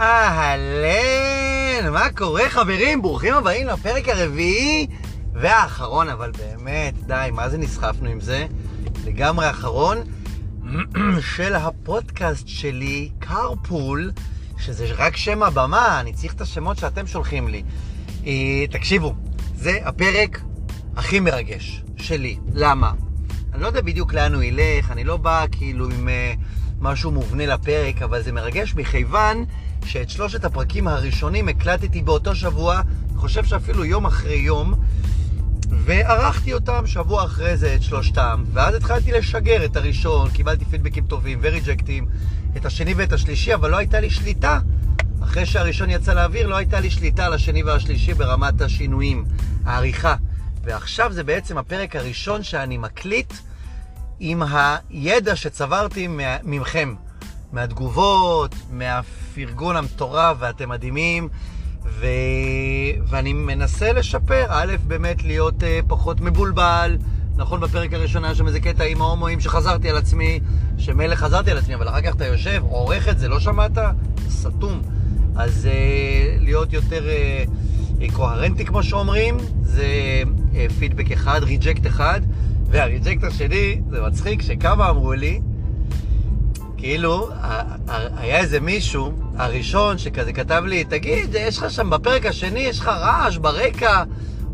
אהלן, מה קורה חברים? ברוכים הבאים לפרק הרביעי והאחרון, אבל באמת, די, מה זה נסחפנו עם זה? לגמרי האחרון של הפודקאסט שלי, קרפול, שזה רק שם הבמה, אני צריך את השמות שאתם שולחים לי. אה, תקשיבו, זה הפרק הכי מרגש שלי. למה? אני לא יודע בדיוק לאן הוא ילך, אני לא בא כאילו עם uh, משהו מובנה לפרק, אבל זה מרגש מכיוון שאת שלושת הפרקים הראשונים הקלטתי באותו שבוע, אני חושב שאפילו יום אחרי יום, וערכתי אותם שבוע אחרי זה, את שלושתם, ואז התחלתי לשגר את הראשון, קיבלתי פידבקים טובים וריג'קטים, את השני ואת השלישי, אבל לא הייתה לי שליטה. אחרי שהראשון יצא לאוויר, לא הייתה לי שליטה על השני והשלישי ברמת השינויים, העריכה. ועכשיו זה בעצם הפרק הראשון שאני מקליט עם הידע שצברתי ממכם, מהתגובות, מהפרגון המטורף, ואתם מדהימים, ו... ואני מנסה לשפר, א', באמת להיות uh, פחות מבולבל. נכון, בפרק הראשון היה שם איזה קטע עם ההומואים שחזרתי על עצמי, שמילא חזרתי על עצמי, אבל אחר כך אתה יושב, עורך את זה, לא שמעת? סתום. אז uh, להיות יותר uh, קוהרנטי, כמו שאומרים, זה uh, פידבק אחד, ריג'קט אחד. והריג'קט השני, זה מצחיק, שכמה אמרו לי, כאילו, היה איזה מישהו, הראשון שכזה כתב לי, תגיד, יש לך שם בפרק השני, יש לך רעש ברקע,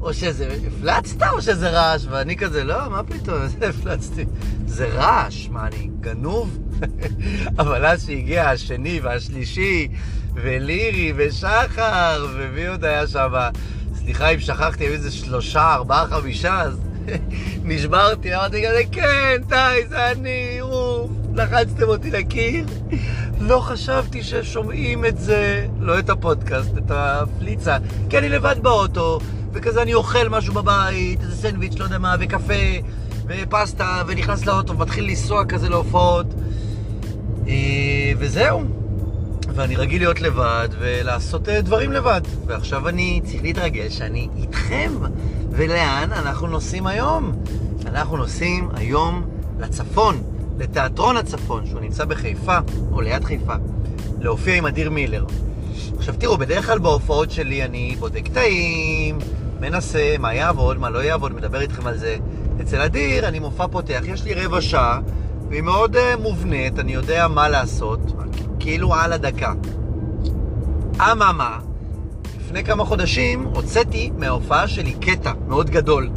או שזה, הפלצת או שזה רעש? ואני כזה, לא, מה פתאום, איזה הפלצתי? זה רעש, מה, אני גנוב? אבל אז שהגיע השני והשלישי, ולירי ושחר, ומי עוד היה שם? סליחה אם שכחתי, היו איזה שלושה, ארבעה, חמישה, אז נשברתי, אמרתי כזה, כן, די, זה אני, רוף, לחצתם אותי לקיר. לא חשבתי ששומעים את זה, לא את הפודקאסט, את הפליצה, כי אני לבד באוטו, וכזה אני אוכל משהו בבית, איזה סנדוויץ', לא יודע מה, וקפה, ופסטה, ונכנס לאוטו, ומתחיל לנסוע כזה להופעות. אה, וזהו. ואני רגיל להיות לבד ולעשות אה, דברים לבד. ועכשיו אני צריך להתרגש שאני איתכם. ולאן אנחנו נוסעים היום? אנחנו נוסעים היום לצפון, לתיאטרון הצפון, שהוא נמצא בחיפה, או ליד חיפה, להופיע עם אדיר מילר. עכשיו תראו, בדרך כלל בהופעות שלי אני בודק תאים, מנסה מה יעבוד, מה לא יעבוד, מדבר איתכם על זה. אצל אדיר אני מופע פותח, יש לי רבע שעה, והיא מאוד uh, מובנית, אני יודע מה לעשות, כאילו על הדקה. אממה, לפני כמה חודשים הוצאתי מההופעה שלי קטע מאוד גדול,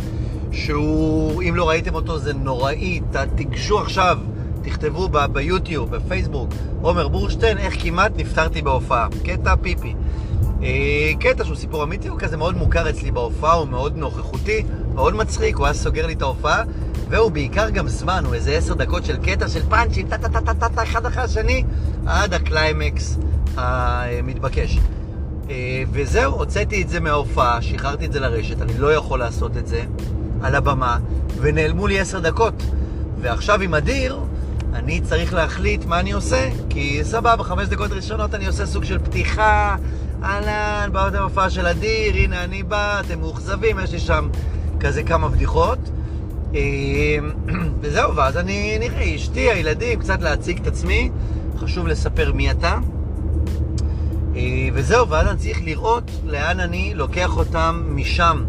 שהוא, אם לא ראיתם אותו, זה נוראי. תיגשו עכשיו, תכתבו ב- ביוטיוב, בפייסבוק, עומר בורשטיין, איך כמעט נפטרתי בהופעה. קטע פיפי. אה, קטע שהוא סיפור אמיתי, הוא כזה מאוד מוכר אצלי בהופעה, הוא מאוד נוכחותי, מאוד מצחיק, הוא היה סוגר לי את ההופעה, והוא בעיקר גם זמן, הוא איזה עשר דקות של קטע של פאנצ'ים, טה-טה-טה-טה, אחד אחרי השני, עד הקליימקס המתבקש. אה, וזהו, הוצאתי את זה מההופעה, שחררתי את זה לרשת, אני לא יכול לעשות את זה על הבמה, ונעלמו לי עשר דקות. ועכשיו עם אדיר, אני צריך להחליט מה אני עושה, כי סבבה, חמש דקות ראשונות אני עושה סוג של פתיחה, אהלן, באו את ההופעה של אדיר, הנה אני בא, אתם מאוכזבים, יש לי שם כזה כמה בדיחות. אה, וזהו, ואז אני נראה, אשתי, הילדים, קצת להציג את עצמי, חשוב לספר מי אתה. אה, וזהו, ואז אני צריך לראות לאן אני לוקח אותם משם.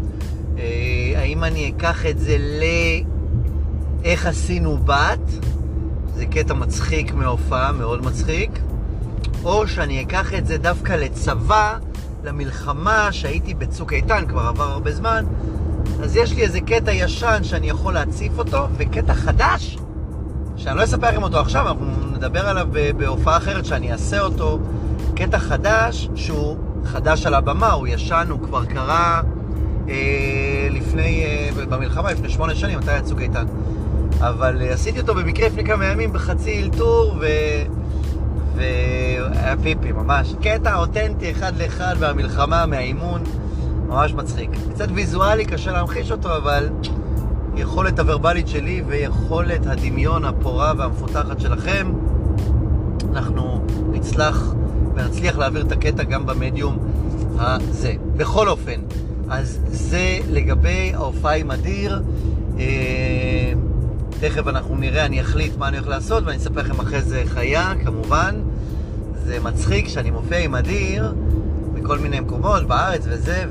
אה, האם אני אקח את זה ל... איך עשינו בת, זה קטע מצחיק מהופעה, מאוד מצחיק, או שאני אקח את זה דווקא לצבא, למלחמה שהייתי בצוק איתן, כבר עבר הרבה זמן, אז יש לי איזה קטע ישן שאני יכול להציף אותו, וקטע חדש, שאני לא אספר לכם אותו עכשיו, אנחנו נדבר עליו בהופעה אחרת שאני אעשה אותו. קטע חדש, שהוא חדש על הבמה, הוא ישן, הוא כבר קרה לפני, אה, במלחמה, לפני שמונה שנים, מתי היה צוק איתן. אבל אה, עשיתי אותו במקרה לפני כמה ימים בחצי אלתור, ו... והיה פיפי, ממש. קטע אותנטי אחד לאחד מהמלחמה, מהאימון, ממש מצחיק. קצת ויזואלי, קשה להמחיש אותו, אבל יכולת הוורבלית שלי ויכולת הדמיון הפורה והמפותחת שלכם, אנחנו נצלח ונצליח להעביר את הקטע גם במדיום הזה. בכל אופן, אז זה לגבי ההופעה עם אדיר. אה, תכף אנחנו נראה, אני אחליט מה אני הולך לעשות, ואני אספר לכם אחרי זה חיה, כמובן. זה מצחיק שאני מופיע עם אדיר בכל מיני מקומות בארץ וזה,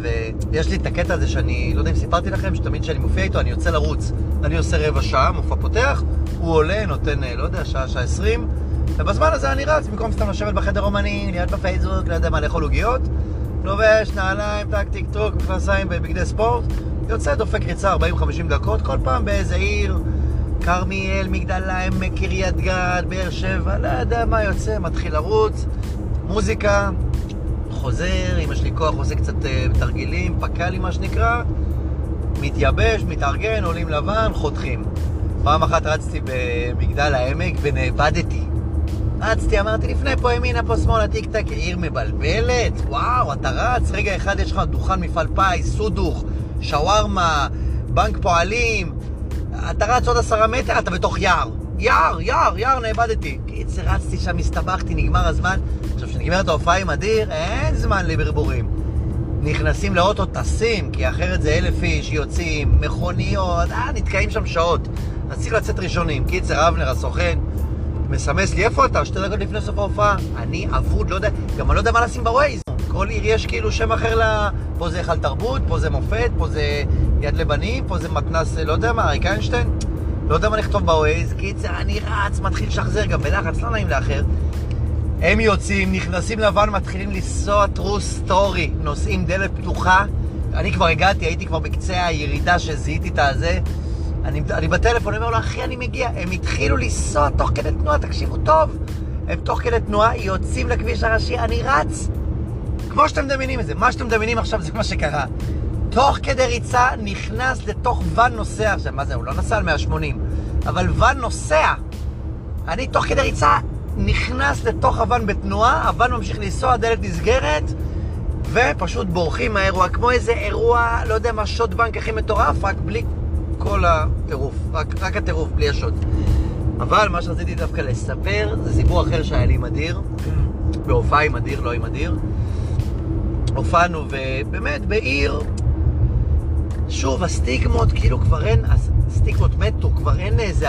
ויש לי את הקטע הזה שאני, לא יודע אם סיפרתי לכם, שתמיד כשאני מופיע איתו אני יוצא לרוץ. אני עושה רבע שעה, מופע פותח, הוא עולה, נותן, אה, לא יודע, שעה, שעה עשרים, ובזמן הזה אני רץ, במקום סתם לשבת בחדר אומני, להיות בפייסבוק, לא יודע מה, לאכול עוגיות, לובש, נעליים, טק, טיק טוק, מכנסיים בבגדי ספורט, יוצא, דופק ריצה 40-50 דקות, כל פעם באיזה עיר, כרמיאל, מגדל העמק, קריית גת, באר שבע, לא יודע מה יוצא, מתחיל לרוץ, מוזיקה, חוזר, אם יש לי כוח עושה קצת uh, תרגילים, פק"לי מה שנקרא, מתייבש, מתארגן, עולים לבן, חותכים. פעם אחת רצתי במגדל העמק ונאבדתי. רצתי, אמרתי, לפני פה ימינה, פה שמאלה, טיק טק, עיר מבלבלת, וואו, אתה רץ, רגע אחד יש לך דוכן מפעל פיס, סודוך, שווארמה, בנק פועלים, אתה רץ עוד עשרה מטר, אתה בתוך יער. יער, יער, יער, נאבדתי. קיצר, רצתי שם, הסתבכתי, נגמר הזמן. עכשיו, כשנגמרת ההופעה עם אדיר, אין זמן לברבורים. נכנסים לאוטו, טסים, כי אחרת זה אלף איש, יוצאים, מכוניות, אה, נתקעים שם שעות. אז צריך לצאת ראשונים. קיצר, אבנר, הסוכן, מסמס לי, איפה אתה? שתי דקות לפני סוף ההופעה. אני אבוד, לא יודע, גם אני לא יודע מה לשים בווייז. כל עיר יש כאילו שם אחר ל... פה זה היכל תרבות, פה זה מופת, פה זה יד לבנים, פה זה מתנס, לא יודע מה, אריק איינשטיין. לא יודע מה לכתוב בווייז, קיצר, אני רץ, מתחיל לשחזר, גם בלחץ, לא נעים לאחר. הם יוצאים, נכנסים לבן, מתחילים לנסוע true story, נוסעים דלת פתוחה. אני כבר הגעתי, הייתי כבר בקצה הירידה שזיהיתי את הזה. אני, אני בטלפון, אני אומר לו, אחי, אני מגיע. הם התחילו לנסוע תוך כדי תנועה, תקשיבו טוב. הם תוך כדי תנועה יוצאים לכביש הראשי, אני רץ. כמו שאתם מדמיינים את זה, מה שאתם מדמיינים עכשיו זה מה שקרה. תוך כדי ריצה נכנס לתוך ואן נוסע. עכשיו, מה זה, הוא לא נסע על 180, אבל ואן נוסע. אני תוך כדי ריצה נכנס לתוך הוואן בתנועה, הוואן ממשיך לנסוע, הדלת נסגרת, ופשוט בורחים מהאירוע, כמו איזה אירוע, לא יודע מה, שוד בנק הכי מטורף, רק בלי כל הטירוף, רק, רק הטירוף, בלי השוד. אבל מה שרציתי דווקא לספר, זה סיפור אחר שהיה לי עם אדיר, בהופעה עם אדיר, לא עם אדיר. הופענו, ובאמת, בעיר, שוב, הסטיגמות, כאילו כבר אין, הסטיגמות מתו, כבר אין איזה...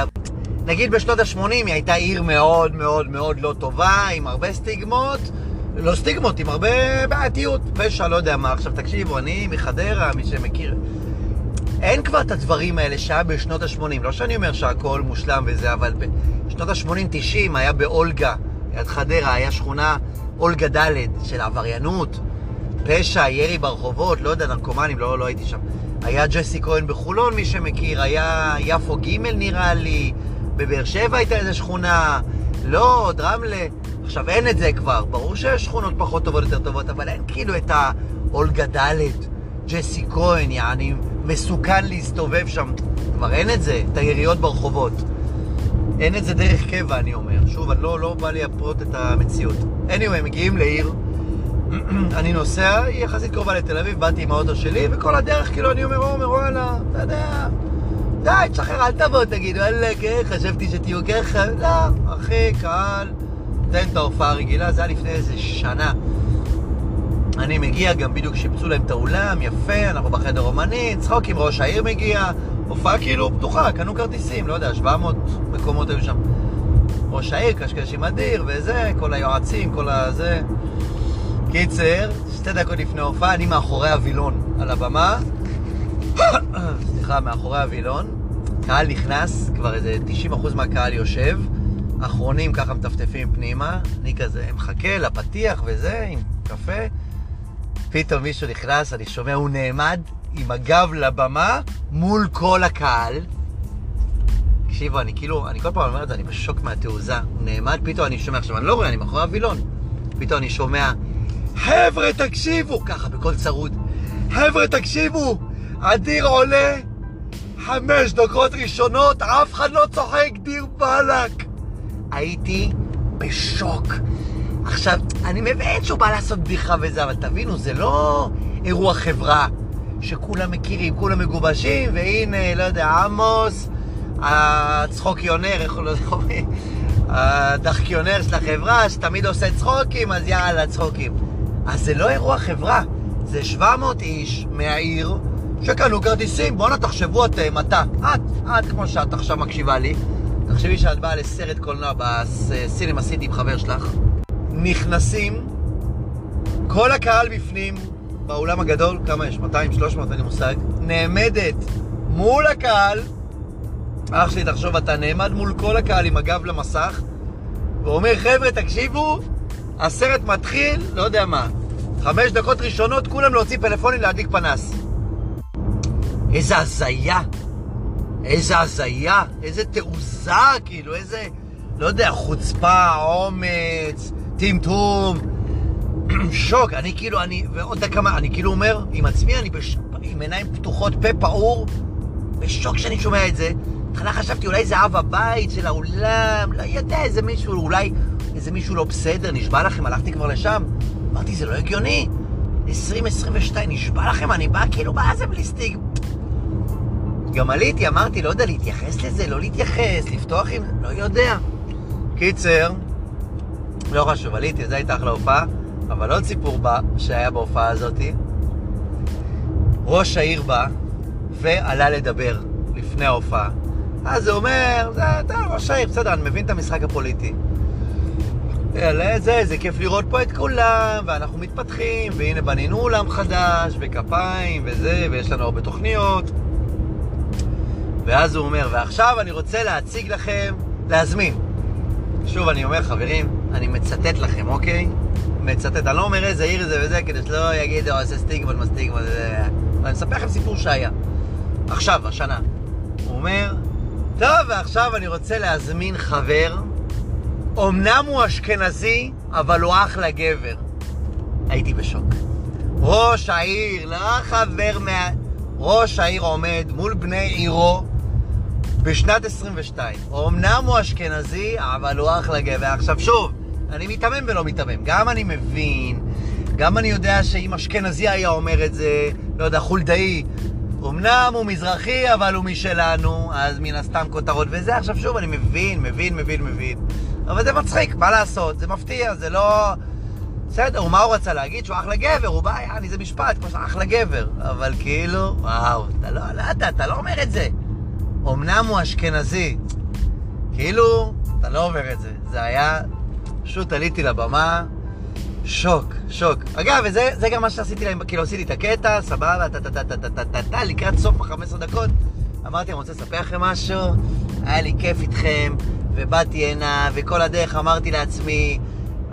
נגיד בשנות ה-80 היא הייתה עיר מאוד מאוד מאוד לא טובה, עם הרבה סטיגמות, לא סטיגמות, עם הרבה בעייתיות, פשע, לא יודע מה. עכשיו תקשיבו, אני מחדרה, מי שמכיר, אין כבר את הדברים האלה שהיה בשנות ה-80. לא שאני אומר שהכל מושלם וזה, אבל בשנות ה-80-90 היה באולגה, ליד חדרה, היה שכונה אולגה ד' של עבריינות, פשע, ירי ברחובות, לא יודע, נרקומנים, לא, לא הייתי שם. היה ג'סי כהן בחולון, מי שמכיר, היה יפו ג' נראה לי, בבאר שבע הייתה איזה שכונה, לוד, רמלה. עכשיו אין את זה כבר, ברור שיש שכונות פחות טובות, יותר טובות, אבל אין כאילו את האולגה ד', ג'סי כהן, יעני, מסוכן להסתובב שם. כבר אין את זה, את היריות ברחובות. אין את זה דרך קבע, אני אומר. שוב, אני לא, לא בא לייפות את המציאות. anyway, מגיעים לעיר, אני נוסע, היא יחסית קרובה לתל אביב, באתי עם האוטו שלי, וכל הדרך, כאילו, אני אומר, עומר, וואלה, אתה יודע, די, תשחרר, אל תבוא, תגיד, וואלה, כן, חשבתי שתהיו ככה. לא, אחי, קהל, תן את ההופעה הרגילה, זה היה לפני איזה שנה. אני מגיע, גם בדיוק שיפצו להם את האולם, יפה, אנחנו בחדר אומני, צחוק עם ראש העיר מגיע, הופעה כאילו פתוחה, קנו כרטיסים, לא יודע, 700 מקומות היו שם. ראש העיר, קשקשים אדיר, וזה, כל היועצים, כל הזה. קיצר, שתי דקות לפני הופעה, אני מאחורי הווילון על הבמה. סליחה, מאחורי הווילון. קהל נכנס, כבר איזה 90% מהקהל יושב. אחרונים ככה מטפטפים פנימה. אני כזה מחכה לפתיח וזה, עם קפה. פתאום מישהו נכנס, אני שומע, הוא נעמד עם הגב לבמה מול כל הקהל. תקשיבו, אני כאילו, אני כל פעם אומר את זה, אני בשוק מהתעוזה. הוא נעמד, פתאום אני שומע, עכשיו אני לא רואה, אני מאחורי הווילון. פתאום אני שומע, חבר'ה, תקשיבו! ככה, בקול צרוד. חבר'ה, תקשיבו! אדיר עולה, חמש דקות ראשונות, אף אחד לא צוחק, דיר באלק. הייתי בשוק. עכשיו, אני מבין שהוא בא לעשות בדיחה וזה, אבל תבינו, זה לא אירוע חברה שכולם מכירים, כולם מגובשים, והנה, לא יודע, עמוס, הצחוקיונר, איך הוא לא יודע, הדחקיונר של החברה, שתמיד עושה צחוקים, אז יאללה, צחוקים. אז זה לא אירוע חברה, זה 700 איש מהעיר שקנו כרטיסים. בואנה, תחשבו אתם, אתה, את, את כמו שאת עכשיו מקשיבה לי, תחשבי שאת באה לסרט קולנוע בסינמה סיטי עם חבר שלך, נכנסים, כל הקהל בפנים, באולם הגדול, כמה יש? 200, 300, אין לי מושג, נעמדת מול הקהל, אח שלי, תחשוב, אתה נעמד מול כל הקהל עם הגב למסך, ואומר, חבר'ה, תקשיבו, הסרט מתחיל, לא יודע מה, חמש דקות ראשונות, כולם להוציא פלאפונים להדליק פנס. איזה הזיה. איזה הזיה, איזה תעוזה, כאילו, איזה, לא יודע, חוצפה, אומץ, טמטום, שוק. אני כאילו, אני, ועוד דקה מה, אני כאילו אומר עם עצמי, אני בש... עם עיניים פתוחות, פה פעור, בשוק שאני שומע את זה. בהתחלה חשבתי, אולי זה אב הבית של האולם, לא יודע, איזה מישהו, אולי איזה מישהו לא בסדר, נשבע לכם, הלכתי כבר לשם. אמרתי, זה לא הגיוני. 2022, נשבע לכם, אני בא כאילו, מה זה בלי סטיג? גם עליתי, אמרתי, לא יודע, להתייחס לזה, לא להתייחס, לפתוח עם... לא יודע. קיצר, לא חשוב, עליתי, זו הייתה אחלה הופעה, אבל עוד סיפור בא, שהיה בהופעה הזאתי. ראש העיר בא ועלה לדבר לפני ההופעה. אז הוא אומר, זה, אתה ראש העיר, בסדר, אני מבין את המשחק הפוליטי. יאללה, זה, זה כיף לראות פה את כולם, ואנחנו מתפתחים, והנה בנינו אולם חדש, וכפיים, וזה, ויש לנו הרבה תוכניות. ואז הוא אומר, ועכשיו אני רוצה להציג לכם, להזמין. שוב, אני אומר, חברים, אני מצטט לכם, אוקיי? מצטט, אני לא אומר איזה עיר זה וזה, כדי שלא יגידו, עושה סטיגמות, מה סטיגמות, זה... אני מספר לכם סיפור שהיה. עכשיו, השנה. הוא אומר, טוב, ועכשיו אני רוצה להזמין חבר, אמנם הוא אשכנזי, אבל הוא אחלה גבר. הייתי בשוק. ראש העיר, לא חבר מה... ראש העיר עומד מול בני עירו בשנת 22. אמנם הוא אשכנזי, אבל הוא אחלה גבר. עכשיו שוב, אני מיתמם ולא מיתמם. גם אני מבין, גם אני יודע שאם אשכנזי היה אומר את זה, לא יודע, חולדאי, אמנם הוא מזרחי, אבל הוא משלנו, אז מן הסתם כותרות וזה. עכשיו שוב, אני מבין, מבין, מבין, מבין. אבל זה מצחיק, מה לעשות? זה מפתיע, זה לא... בסדר, ומה הוא רצה להגיד? שהוא אחלה גבר, הוא בא, יעני, זה משפט, כמו שאחלה גבר. אבל כאילו, וואו, אתה לא, לא אתה, אתה לא אומר את זה. אמנם הוא אשכנזי. כאילו, אתה לא אומר את זה. זה היה, פשוט עליתי לבמה, שוק, שוק. אגב, וזה זה גם מה שעשיתי להם, כאילו עשיתי את הקטע, סבבה, טה טה טה טה טה טה טה, לקראת סוף ה-15 דקות. אמרתי, אני רוצה לספר לכם משהו, היה לי כיף איתכם, ובאתי הנה, וכל הדרך אמרתי לעצמי,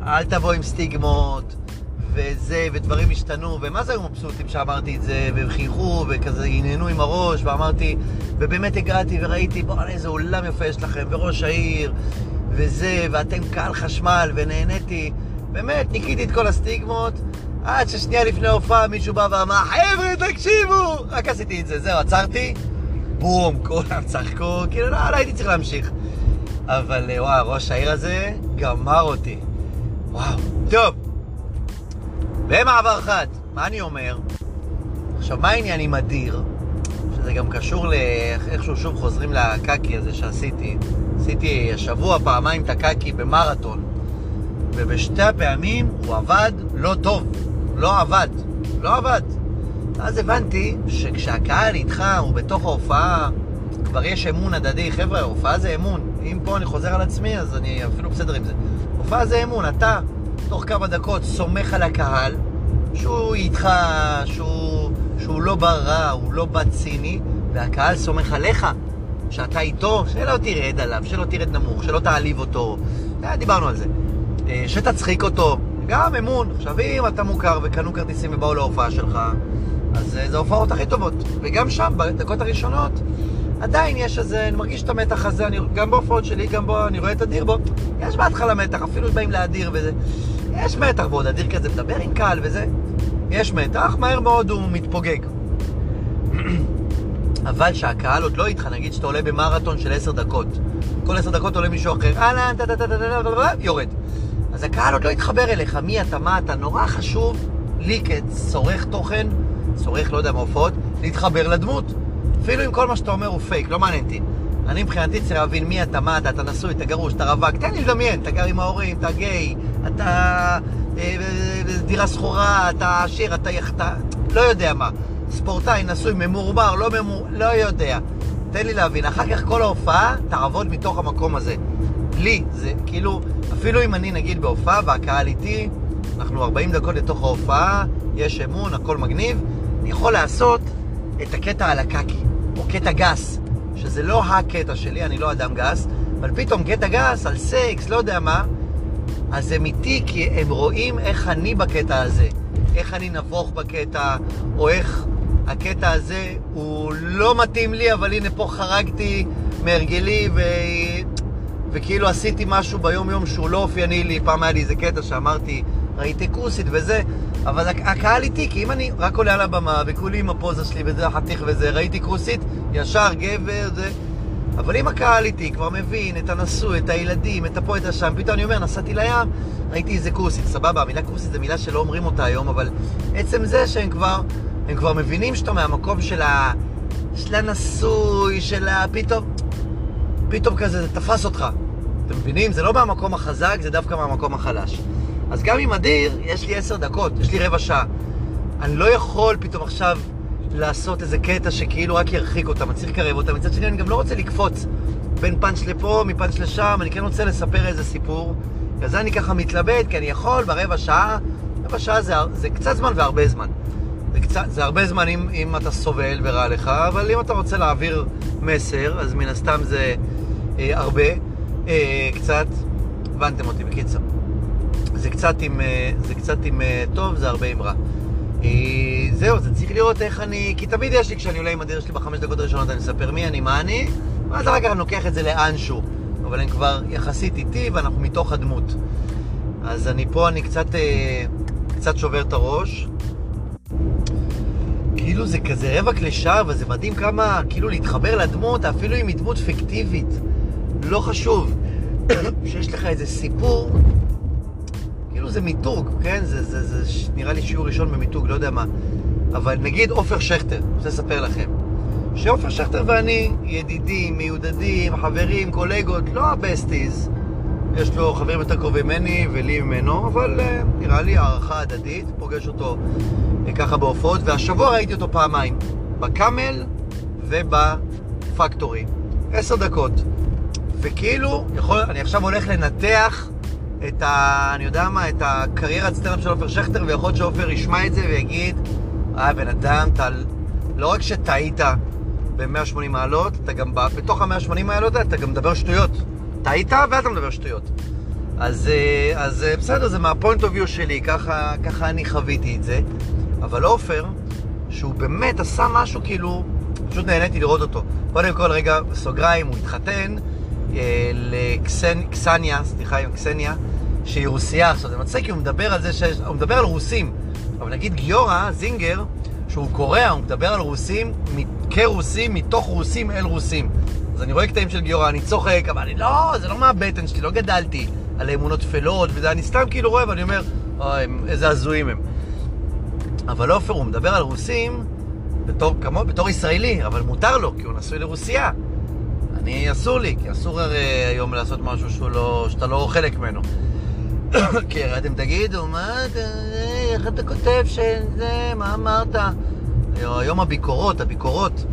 אל תבוא עם סטיגמות, וזה, ודברים השתנו, ומה זה היו מבסוטים שאמרתי את זה, והם חייכו, וכזה הנהנו עם הראש, ואמרתי, ובאמת הגעתי וראיתי, בוא'נה איזה אולם יפה יש לכם, וראש העיר, וזה, ואתם קהל חשמל, ונהניתי. באמת, ניקיתי את כל הסטיגמות, עד ששנייה לפני ההופעה מישהו בא ואמר, חבר'ה, תקשיבו! רק עשיתי את זה, זהו, עצרתי, בום, כולם צחקו, כאילו, לא, לא הייתי צריך להמשיך. אבל וואו, ראש העיר הזה גמר אותי. וואו. טוב, במעבר חד, מה אני אומר? עכשיו, מה העניין עם אדיר? שזה גם קשור לאיכשהו שוב חוזרים לקקי הזה שעשיתי. עשיתי השבוע פעמיים את הקקי במרתון, ובשתי הפעמים הוא עבד לא טוב. לא עבד. לא עבד. אז הבנתי שכשהקהל איתך, הוא בתוך ההופעה, כבר יש אמון הדדי. חבר'ה, הופעה זה אמון. אם פה אני חוזר על עצמי, אז אני אפילו בסדר עם זה. הופעה זה אמון. אתה, תוך כמה דקות, סומך על הקהל, שהוא איתך, שהוא, שהוא לא בא רע, הוא לא בא ציני, והקהל סומך עליך, שאתה איתו, שלא תרד עליו, שלא תרד נמוך, שלא תעליב אותו. אה, דיברנו על זה. אה, שתצחיק אותו, גם אמון. עכשיו, אם אתה מוכר וקנו כרטיסים ובאו להופעה שלך, אז אה, זה ההופעות הכי טובות. וגם שם, בדקות הראשונות, עדיין יש איזה, אני מרגיש את המתח הזה, אני, גם בהופעות שלי, גם בו, אני רואה את אדיר בו, יש בהתחלה מתח, אפילו באים לאדיר וזה. יש מתח, ועוד אדיר כזה מדבר עם קהל וזה. יש מתח, מהר מאוד הוא מתפוגג. אבל שהקהל עוד לא איתך, נגיד שאתה עולה במרתון של עשר דקות. כל עשר דקות עולה מישהו אחר, אהלן, טה טה טה טה טה טה יורד. אז הקהל עוד לא יתחבר אליך, מי אתה, מה אתה, נורא חשוב לי כצורך תוכן, צורך, לא יודע מה הופעות, להתחבר לדמות. אפילו אם כל מה שאתה אומר הוא פייק, לא מעניין אותי. אני מבחינתי צריך להבין מי אתה, מה אתה, אתה נשוי, אתה גרוש, אתה רווק, תן לי לדמיין, אתה גר עם ההורים, אתה גיי, אתה אה, דירה שכורה, אתה עשיר, אתה יחטא, לא יודע מה. ספורטאי, נשוי, ממורמר, לא ממור... לא יודע. תן לי להבין. אחר כך כל ההופעה תעבוד מתוך המקום הזה. לי, זה כאילו, אפילו אם אני נגיד בהופעה והקהל איתי, אנחנו 40 דקות לתוך ההופעה, יש אמון, הכל מגניב, אני יכול לעשות את הקטע על הקקי, או קטע גס, שזה לא הקטע שלי, אני לא אדם גס, אבל פתאום קטע גס על סקס, לא יודע מה, אז הם איתי כי הם רואים איך אני בקטע הזה, איך אני נבוך בקטע, או איך הקטע הזה הוא לא מתאים לי, אבל הנה פה חרגתי מהרגלי ו... וכאילו עשיתי משהו ביום-יום שהוא לא אופייני לי. פעם היה לי איזה קטע שאמרתי, ראיתי כוסית וזה, אבל הקהל איתי, כי אם אני רק עולה על הבמה וכולי עם הפוזה שלי וזה החתיך וזה, ראיתי כוסית, ישר גבר, זה... אבל אם הקהל איתי כבר מבין את הנשוי, את הילדים, את הפה, את השם, פתאום אני אומר, נסעתי לים, ראיתי איזה כוסית, סבבה, המילה כוסית זו מילה שלא אומרים אותה היום, אבל עצם זה שהם כבר, הם כבר מבינים שאתה מהמקום של, ה... של הנשוי, של ה... פתאום, פתאום כזה, זה תפס אותך. אתם מבינים? זה לא מהמקום החזק, זה דווקא מהמקום החלש. אז גם עם אדיר, יש לי עשר דקות, יש לי רבע שעה. אני לא יכול פתאום עכשיו לעשות איזה קטע שכאילו רק ירחיק אותם, אני צריך לקרב אותם. מצד שני, אני גם לא רוצה לקפוץ בין פאנץ' לפה, מפאנץ' לשם, אני כן רוצה לספר איזה סיפור. זה אני ככה מתלבט, כי אני יכול ברבע שעה, רבע שעה זה, זה קצת זמן והרבה זמן. זה, קצת, זה הרבה זמן אם, אם אתה סובל ורע לך, אבל אם אתה רוצה להעביר מסר, אז מן הסתם זה אה, הרבה, אה, קצת, הבנתם אותי בקיצור. זה קצת עם, אה, זה קצת עם אה, טוב, זה הרבה עם רע. אה, זהו, זה צריך לראות איך אני... כי תמיד יש לי, כשאני עולה עם הדרך שלי בחמש דקות הראשונות, אני אספר מי אני, מה אני, ואז אחר כך אני לוקח את זה לאנשהו. אבל הם כבר יחסית איתי, ואנחנו מתוך הדמות. אז אני פה, אני קצת, קצת שובר את הראש. כאילו זה כזה רבע קלישה, וזה מדהים כמה, כאילו להתחבר לדמות, אפילו אם היא דמות פיקטיבית. לא חשוב. שיש לך איזה סיפור כאילו זה מיתוג, כן? זה, זה, זה, זה נראה לי שיעור ראשון במיתוג, לא יודע מה. אבל נגיד עופר שכטר, אני רוצה לספר לכם. שעופר שכטר ואני ידידים, מיודדים, חברים, קולגות, לא הבסטיז. יש לו חברים יותר קרובים ממני ולי ממנו, אבל uh, נראה לי הערכה הדדית, פוגש אותו uh, ככה בהופעות, והשבוע ראיתי אותו פעמיים, בקאמל ובפקטורי. עשר דקות. וכאילו, יכול, אני עכשיו הולך לנתח את ה... אני יודע מה, את הקריירת סטנדאפ של עופר שכטר, ויכול להיות שעופר ישמע את זה ויגיד, אה, בן אדם, אתה... לא רק שטעית ב-180 מעלות, אתה גם בתוך ה-180 מעלות אתה גם מדבר שטויות. טעית ואתה מדבר שטויות. אז, אה, אז אה, בסדר, זה מה point of view שלי, ככה, ככה אני חוויתי את זה. אבל עופר, שהוא באמת עשה משהו כאילו, פשוט נהניתי לראות אותו. קודם כל, רגע, סוגריים, הוא התחתן לקסניה, סליחה, עם קסניה, שהיא רוסייה. עכשיו, זה מצחיק הוא מדבר על זה, ש... הוא מדבר על רוסים. אבל נגיד גיורא, זינגר, שהוא קורא, הוא מדבר על רוסים כרוסים, מתוך רוסים אל רוסים. אז אני רואה קטעים של גיורא, אני צוחק, אבל אני לא, זה לא מהבטן שלי, לא גדלתי על אמונות טפלות וזה, אני סתם כאילו רואה ואני אומר, אוי, איזה הזויים הם. אבל עופר, הוא מדבר על רוסים בתור, כמו, בתור ישראלי, אבל מותר לו, כי הוא נשוי לרוסייה. אני, אסור לי, כי אסור הרי היום לעשות משהו לא, שאתה לא חלק ממנו. כי הרי אתם תגידו, מה אתה, איך אתה כותב שזה, מה אמרת? היום הביקורות, הביקורות.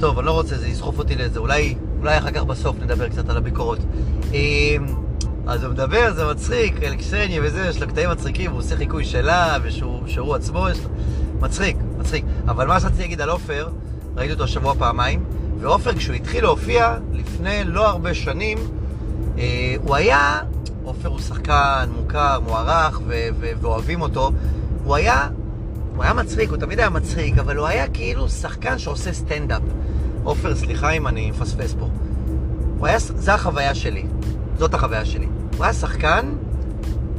טוב, אני לא רוצה, זה יסחוף אותי לזה. אולי, אולי אחר כך בסוף נדבר קצת על הביקורות. אמ, אז הוא מדבר, זה מצחיק, אל קסניה וזה, יש לו קטעים מצחיקים, הוא עושה חיקוי שלה, ושהוא עצמו, יש לו... מצחיק, מצחיק. אבל מה שרציתי להגיד על עופר, ראיתי אותו השבוע פעמיים, ועופר, כשהוא התחיל להופיע לפני לא הרבה שנים, אה, הוא היה, עופר הוא שחקן מוכר, מוערך, ו- ו- ואוהבים אותו, הוא היה, הוא היה מצחיק, הוא תמיד היה מצחיק, אבל הוא היה כאילו שחקן שעושה סטנדאפ. עופר, סליחה אם אני מפספס פה. הוא היה, זה החוויה שלי, זאת החוויה שלי. הוא היה שחקן,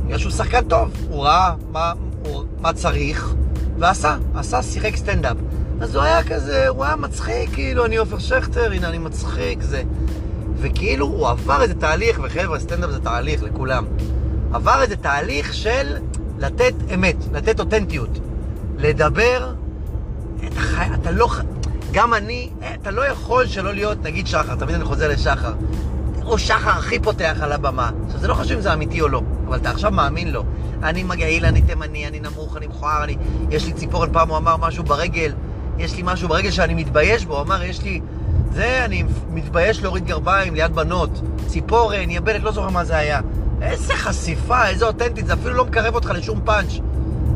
בגלל שהוא שחקן טוב, הוא ראה מה, הוא, מה צריך, ועשה, עשה, שיחק סטנדאפ. אז הוא היה כזה, הוא היה מצחיק, כאילו, אני עופר שכטר, הנה אני מצחיק, זה. וכאילו הוא עבר איזה תהליך, וחבר'ה, סטנדאפ זה תהליך לכולם. עבר איזה תהליך של לתת אמת, לתת אותנטיות. לדבר, אתה, חי, אתה לא, גם אני, אתה לא יכול שלא להיות, נגיד שחר, תמיד אני חוזר לשחר. או שחר הכי פותח על הבמה. עכשיו, זה לא חשוב אם זה אמיתי או לא, אבל אתה עכשיו מאמין לו. אני מגעיל, אני תימני, אני נמוך, אני מכוער, אני... יש לי ציפורן, פעם הוא אמר משהו ברגל, יש לי משהו ברגל שאני מתבייש בו, אמר, יש לי זה, אני מתבייש להוריד גרביים ליד בנות. ציפורן, יבלת, לא זוכר מה זה היה. איזה חשיפה, איזה אותנטית, זה אפילו לא מקרב אותך לשום פאנץ'.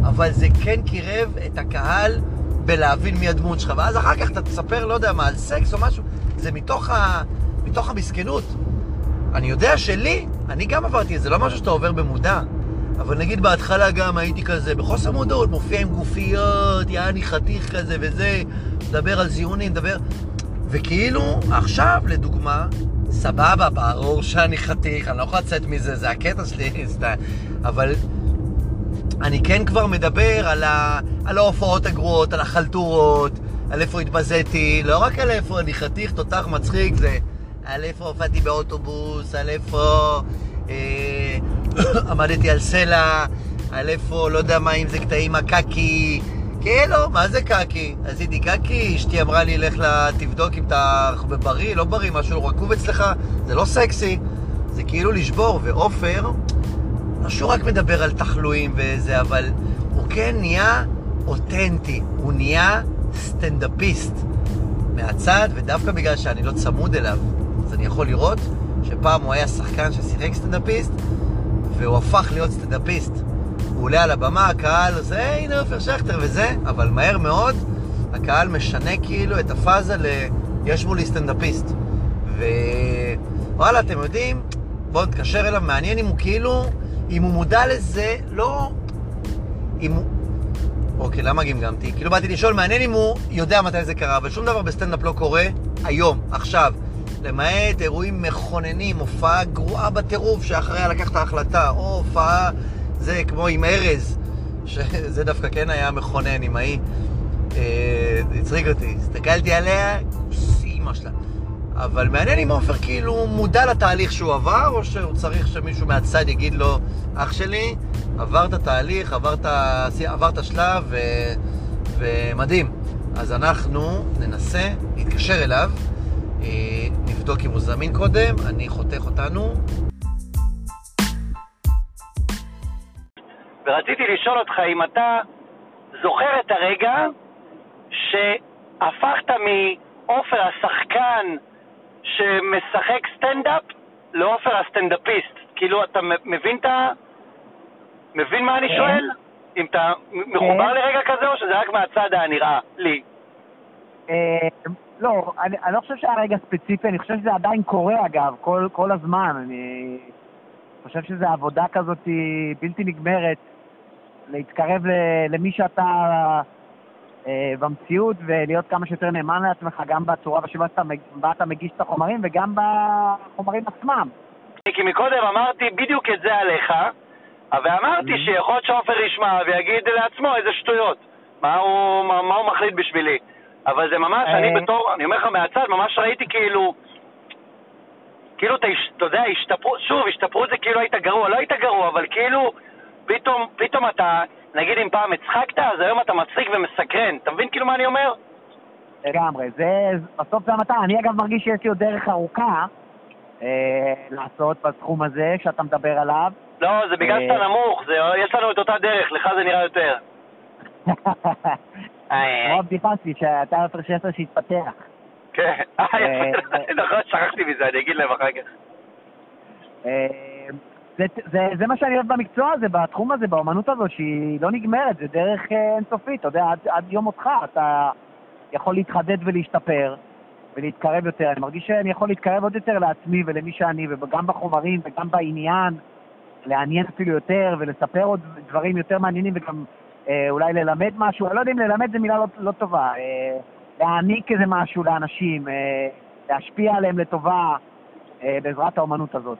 אבל זה כן קירב את הקהל בלהבין מי הדמות שלך. ואז אחר כך אתה תספר, לא יודע מה, על סקס או משהו. זה מתוך, ה... מתוך המסכנות. אני יודע שלי, אני גם עברתי את זה, לא משהו שאתה עובר במודע. אבל נגיד בהתחלה גם הייתי כזה, בחוסר מודעות, מופיע עם גופיות, יעני חתיך כזה וזה, מדבר על זיונים, מדבר... וכאילו, עכשיו, לדוגמה, סבבה, ברור שאני חתיך, אני לא יכול לצאת מזה, זה הקטע שלי, אבל אני כן כבר מדבר על, ה... על ההופעות הגרועות, על החלטורות, על איפה התבזיתי, לא רק על איפה אני חתיך, תותח מצחיק, זה על איפה הופעתי באוטובוס, על איפה אה, עמדתי על סלע, על איפה, לא יודע מה, אם זה קטעים הקקי, כאילו, מה זה קקי? עשיתי קקי, אשתי אמרה לי, לך תבדוק אם אתה בריא, לא בריא, משהו רקוב אצלך, זה לא סקסי, זה כאילו לשבור, ועופר, לא שהוא רק מדבר על תחלואים וזה, אבל הוא כן נהיה אותנטי, הוא נהיה סטנדאפיסט. מהצד, ודווקא בגלל שאני לא צמוד אליו, אז אני יכול לראות שפעם הוא היה שחקן ששיחק סטנדאפיסט, והוא הפך להיות סטנדאפיסט. הוא עולה על הבמה, הקהל עושה, הנה עופר שכטר וזה, אבל מהר מאוד הקהל משנה כאילו את הפאזה ל... יש מולי סטנדאפיסט. ווואלה, אתם יודעים, בואו נתקשר אליו, מעניין אם הוא כאילו, אם הוא מודע לזה, לא... אם הוא... אוקיי, למה גמגמתי? כאילו באתי לשאול, מעניין אם הוא יודע מתי זה קרה, אבל שום דבר בסטנדאפ לא קורה היום, עכשיו. למעט אירועים מכוננים, הופעה גרועה בטירוף שאחריה לקח את ההחלטה, או הופעה, זה כמו עם ארז, שזה דווקא כן היה מכונן עם ההיא. אה, הצחיק אותי, הסתכלתי עליה, אימא שלה. אבל מעניין אם עופר כאילו מודע לתהליך שהוא עבר, או שהוא צריך שמישהו מהצד יגיד לו, אח שלי, עברת תהליך, עברת, עברת שלב, ו... ומדהים. אז אנחנו ננסה להתקשר אליו. אה, נבדוק אם הוא זמין קודם, אני חותך אותנו. ורציתי לשאול אותך אם אתה זוכר את הרגע שהפכת מעופר השחקן שמשחק סטנדאפ לעופר הסטנדאפיסט. כאילו, אתה מבין את ה... מבין מה אני כן. שואל? אם אתה מחובר כן. לרגע כזה או שזה רק מהצד הנראה לי? לא, אני, אני לא חושב שהיה רגע ספציפי, אני חושב שזה עדיין קורה אגב, כל, כל הזמן. אני חושב שזו עבודה כזאת בלתי נגמרת, להתקרב למי שאתה אה, במציאות ולהיות כמה שיותר נאמן לעצמך, גם בצורה שבה אתה מגיש את החומרים וגם בחומרים עצמם. כי מקודם אמרתי בדיוק את זה עליך, ואמרתי mm-hmm. שיכול להיות שעופר ישמע ויגיד לעצמו איזה שטויות. מה הוא, מה, מה הוא מחליט בשבילי? אבל זה ממש, אני אה. בתור, אני אומר לך מהצד, ממש ראיתי כאילו, כאילו אתה, יודע, השתפרו, שוב, השתפרות זה כאילו היית גרוע, לא היית גרוע, אבל כאילו, פתאום, פתאום אתה, נגיד אם פעם הצחקת, אז היום אתה מצחיק ומסקרן. אתה מבין כאילו מה אני אומר? לגמרי, זה, בסוף זה המטרה. אני אגב מרגיש שיש לי עוד דרך ארוכה אה, לעשות בתחום הזה שאתה מדבר עליו. לא, זה בגלל אה... שאתה נמוך, זה, יש לנו את אותה דרך, לך זה נראה יותר. כמו הבדיחה שלי, שאתה הפרשסטר שהתפתח. כן, אה, אה, נכון, שכחתי מזה, אני אגיד להם אחר כך. אה, זה, מה שאני אוהב במקצוע הזה, בתחום הזה, באמנות הזו, שהיא לא נגמרת, זה דרך אינסופית, אתה יודע, עד, יום מותך אתה יכול להתחדד ולהשתפר ולהתקרב יותר. אני מרגיש שאני יכול להתקרב עוד יותר לעצמי ולמי שאני, וגם בחומרים וגם בעניין, לעניין אפילו יותר ולספר עוד דברים יותר מעניינים וגם אה, אולי ללמד משהו, אני לא יודע אם ללמד זה מילה לא, לא טובה, אה, להעניק איזה משהו לאנשים, אה, להשפיע עליהם לטובה אה, בעזרת האומנות הזאת.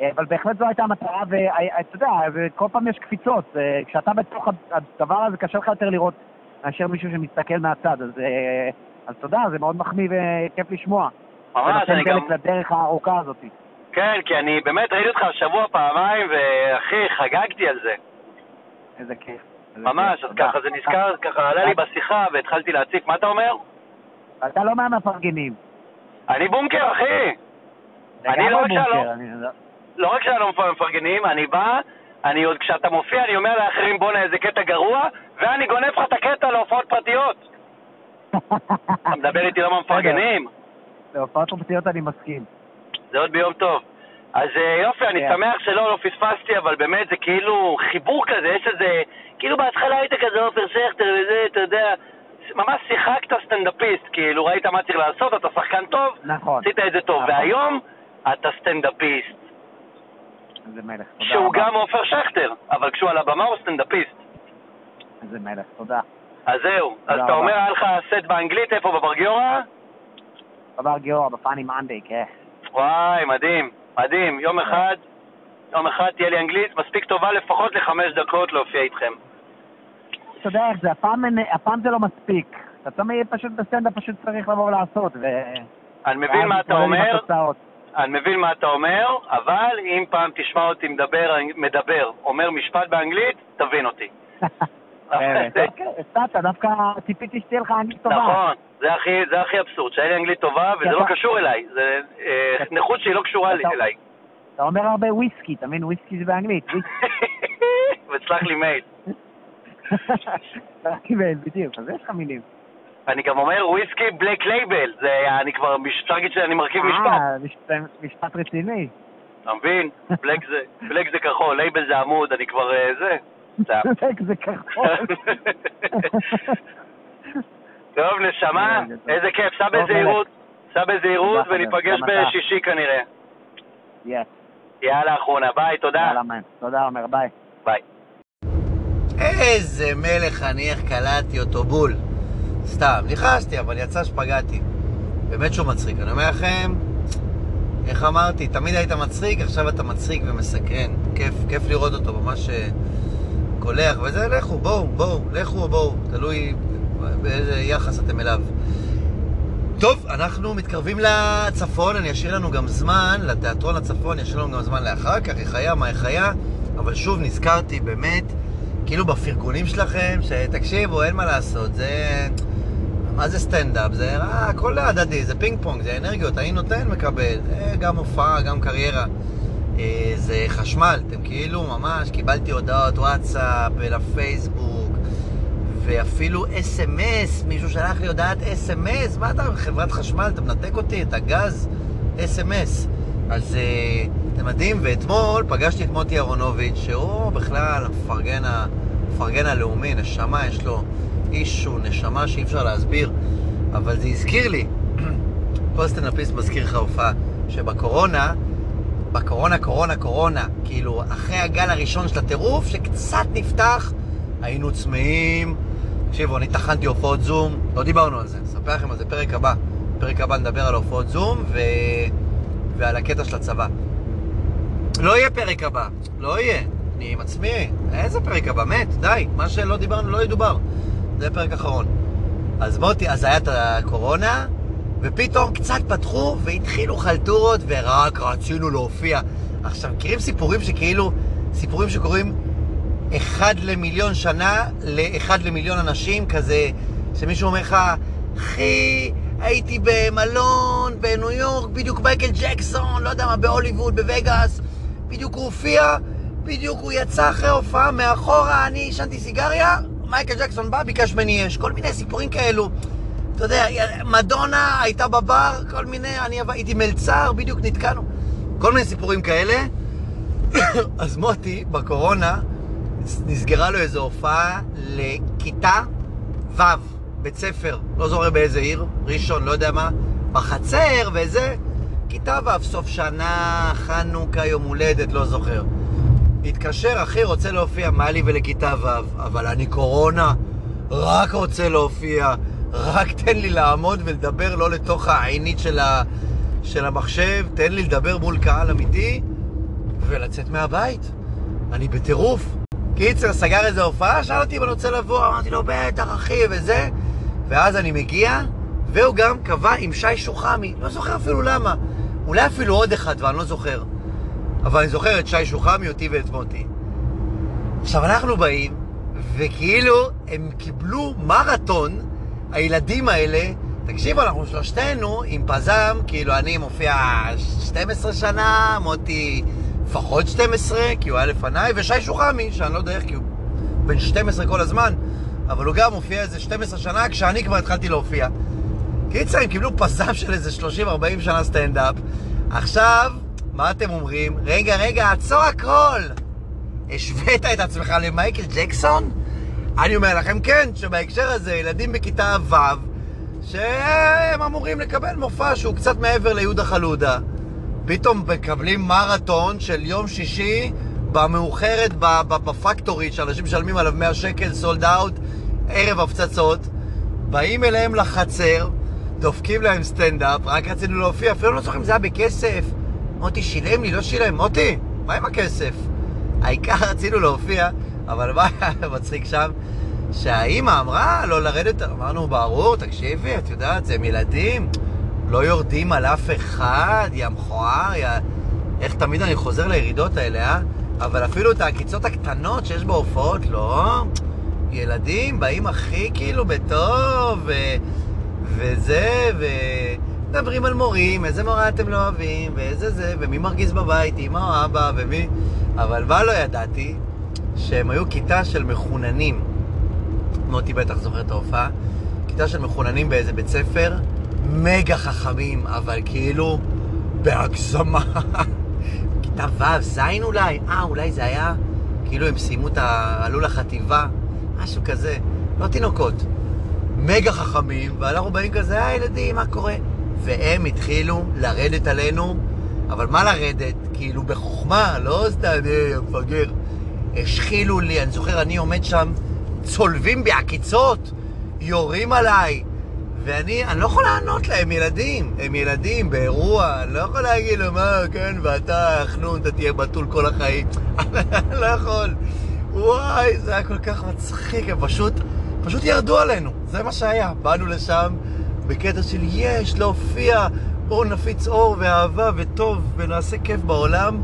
אה, אבל בהחלט זו הייתה המטרה, ואתה יודע, וכל פעם יש קפיצות. אה, כשאתה בתוך הדבר הזה, קשה לך יותר לראות מאשר מישהו שמסתכל מהצד. אז, אה, אז תודה, זה מאוד מחמיא וכיף לשמוע. ממש, אני גם... לדרך הארוכה הזאת. כן, כי אני באמת ראיתי אותך השבוע פעמיים, ואחי, חגגתי על זה. איזה כיף. ממש, אז ככה זה נזכר, ככה עלה לי בשיחה והתחלתי להציף. מה אתה אומר? אתה לא מהמפרגנים. אני בונקר, אחי. אני לא רק שלא... לא רק שאני לא מפרגנים, אני בא, אני עוד כשאתה מופיע אני אומר לאחרים בואנה איזה קטע גרוע, ואני גונב לך את הקטע להופעות פרטיות. אתה מדבר איתי לא מהמפרגנים? להופעות פרטיות אני מסכים. זה עוד ביום טוב. אז אה, יופי, אני כן. שמח שלא, לא פספסתי, אבל באמת זה כאילו חיבור כזה, יש איזה... כאילו בהתחלה היית כזה עופר שכטר וזה, אתה יודע, ממש שיחקת סטנדאפיסט, כאילו ראית מה צריך לעשות, אתה שחקן טוב, נכון. עשית את זה טוב, נכון. והיום אתה סטנדאפיסט, איזה מלך, תודה שהוא רבה. גם עופר שכטר, אבל כשהוא על הבמה הוא סטנדאפיסט. איזה מלך, תודה. אז זהו, אז אתה רבה. אומר, היה לך סט באנגלית, איפה, בבר גיורא? דבר גיורא בפאני מנדי, כן. וואי, מדהים, מדהים. יום אחד, יום אחד תהיה לי אנגלית מספיק טובה לפחות לחמש דקות להופיע איתכם. אתה יודע איך זה, הפעם, הפעם זה לא מספיק. אתה תמיד פשוט בסטנדאפ פשוט צריך לבוא ולעשות, ו... אני מבין מה אתה אומר. אני מבין מה אתה אומר, אבל אם פעם תשמע אותי מדבר, מדבר, אומר משפט באנגלית, תבין אותי. באמת, אוקיי, הפתעת, דווקא ציפיתי שתהיה לך אנגלית טובה. נכון, זה הכי, אבסורד, שהיה לי אנגלית טובה, וזה לא קשור אליי, זה אה, נכות שהיא לא קשורה לי- אליי. אתה אומר הרבה וויסקי, אתה מבין? וויסקי זה באנגלית. וסלח לי מייל. קיבל, בדיוק, אז יש לך מילים. אני גם אומר וויסקי Black Label, זה, אני כבר, אפשר להגיד שאני מרכיב משפט. אה, משפט- רציני. אתה מבין? black זה, black זה כחול, לייבל זה עמוד, אני כבר אה, זה. זה- צודק, זה כחול. טוב, נשמה. איזה כיף, סע בזהירות, סע בזהירות וניפגש. בשישי כנראה. יאללה, אחרונה, ביי, תודה. יאללה man. תודה, עומר, ביי. ביי. איזה מלך אני, איך קלטתי אותו בול. סתם, ניחשתי, אבל יצא שפגעתי. באמת שהוא מצחיק. אני אומר לכם, איך אמרתי, תמיד היית מצחיק, עכשיו אתה מצחיק ומסקרן. כיף, כיף לראות אותו, ממש אה, קולח וזה, לכו, בואו, בואו, לכו, בואו. תלוי באיזה יחס אתם אליו. טוב, אנחנו מתקרבים לצפון, אני אשאיר לנו גם זמן, לתיאטרון הצפון, אשאיר לנו גם זמן לאחר כך, איך היה, מה איך היה, אבל שוב נזכרתי באמת, כאילו בפרגונים שלכם, שתקשיבו, אין מה לעשות, זה... מה זה סטנדאפ? זה הכל הדדי, זה פינג פונג, זה אנרגיות, אני נותן, מקבל, גם הופעה, גם קריירה. אה, זה חשמל, אתם כאילו ממש, קיבלתי הודעות וואטסאפ ולפייסבוק, ואפילו אס.אם.אס, מישהו שלח לי הודעת אס.אם.אס, מה אתה, חברת חשמל, אתה מנתק אותי, את הגז, אס.אם.אס. אז אה, זה מדהים, ואתמול פגשתי את מוטי אהרונוביץ', שהוא בכלל המפרגן, המפרגן הלאומי, נשמה יש לו, איש שהוא נשמה שאי אפשר להסביר, אבל זה הזכיר לי, כל סטנדאפיסט מזכיר לך הופעה, שבקורונה, בקורונה, קורונה, קורונה, כאילו, אחרי הגל הראשון של הטירוף, שקצת נפתח, היינו צמאים. תקשיבו, אני טחנתי הופעות זום, לא דיברנו על זה, אספר לכם על זה פרק הבא. פרק הבא נדבר על הופעות זום ו... ועל הקטע של הצבא. לא יהיה פרק הבא, לא יהיה. אני עם עצמי, איזה פרק הבא? מת, די. מה שלא דיברנו לא ידובר. זה פרק אחרון. אז מוטי, אז היה את הקורונה, ופתאום קצת פתחו והתחילו חלטורות ורק רצינו להופיע. עכשיו, מכירים סיפורים שכאילו, סיפורים שקורים אחד למיליון שנה לאחד למיליון אנשים, כזה, שמישהו אומר לך, אחי, הייתי במלון בניו יורק, בדיוק מייקל ג'קסון, לא יודע מה, בהוליווד, בווגאס, בדיוק הוא הופיע, בדיוק הוא יצא אחרי הופעה, מאחורה אני עישנתי סיגריה, מייקל ג'קסון בא, ביקש ממני אש, כל מיני סיפורים כאלו. אתה יודע, מדונה הייתה בבר, כל מיני, אני הייתי מלצר, בדיוק נתקענו. כל מיני סיפורים כאלה. אז מוטי, בקורונה, נסגרה לו איזו הופעה לכיתה ו', בית ספר, לא זוכר באיזה עיר, ראשון, לא יודע מה, בחצר וזה, כיתה ו', סוף שנה, חנוכה, יום הולדת, לא זוכר. התקשר, אחי, רוצה להופיע, מה לי ולכיתה ו', אבל אני קורונה, רק רוצה להופיע, רק תן לי לעמוד ולדבר לא לתוך העינית של, ה... של המחשב, תן לי לדבר מול קהל אמיתי ולצאת מהבית. אני בטירוף. קיצר, סגר איזה הופעה, שאל אותי אם אני רוצה לבוא, אמרתי לו, בטח, אחי, וזה. ואז אני מגיע, והוא גם קבע עם שי שוחמי, לא זוכר אפילו למה. אולי אפילו עוד אחד, ואני לא זוכר. אבל אני זוכר את שי שוחמי, אותי ואת מוטי. עכשיו, אנחנו באים, וכאילו הם קיבלו מרתון, הילדים האלה, תקשיבו, אנחנו שלושתנו עם פזם, כאילו אני מופיע 12 שנה, מוטי לפחות 12, כי הוא היה לפניי, ושי שוחמי, שאני לא יודע איך, כי הוא בן 12 כל הזמן, אבל הוא גם מופיע איזה 12 שנה כשאני כבר התחלתי להופיע. קיצר, הם קיבלו פזם של איזה 30-40 שנה סטנדאפ. עכשיו, מה אתם אומרים? רגע, רגע, עצור הכל! השווית את עצמך למייקל ג'קסון? אני אומר לכם כן, שבהקשר הזה ילדים בכיתה ו' שהם אמורים לקבל מופע שהוא קצת מעבר ליהודה חלודה. פתאום מקבלים מרתון של יום שישי במאוחרת בפקטורי, שאנשים משלמים עליו 100 שקל, סולד אאוט, ערב הפצצות, באים אליהם לחצר, דופקים להם סטנדאפ, רק רצינו להופיע, אפילו לא זוכר אם זה היה בכסף. מוטי שילם לי, לא שילם, מוטי, מה עם הכסף? העיקר רצינו להופיע, אבל מה מצחיק שם? שהאימא אמרה לא לרדת, אמרנו, ברור, תקשיבי, את יודעת, זה הם ילדים, לא יורדים על אף אחד, יא מכוער, יא... איך תמיד אני חוזר לירידות האלה, אה? אבל אפילו את העקיצות הקטנות שיש בהופעות, לא. ילדים באים הכי כאילו בטוב, ו... וזה, ומדברים על מורים, איזה מורה אתם לא אוהבים, ואיזה זה, ומי מרגיז בבית, אמא או אבא, ומי... אבל מה לא ידעתי? שהם היו כיתה של מחוננים. מוטי בטח זוכר את ההופעה. כיתה של מחוננים באיזה בית ספר, מגה חכמים, אבל כאילו בהגזמה. כיתה ו', ז' אולי? אה, אולי זה היה, כאילו הם סיימו את ה... עלו לחטיבה, משהו כזה. לא תינוקות. מגה חכמים, ואנחנו באים כזה, אה ילדים, מה קורה? והם התחילו לרדת עלינו, אבל מה לרדת? כאילו בחוכמה, לא סתם, אה, מפגר. השחילו לי, אני זוכר, אני עומד שם, צולבים בי עקיצות, יורים עליי, ואני אני לא יכול לענות להם, ילדים. הם ילדים באירוע, אני לא יכול להגיד לו, מה, כן, ואתה, חנון, אתה תהיה בתול כל החיים. לא יכול. וואי, זה היה כל כך מצחיק, הם פשוט, פשוט ירדו עלינו. זה מה שהיה. באנו לשם בקטע של יש, להופיע, בואו נפיץ אור ואהבה וטוב ונעשה כיף בעולם.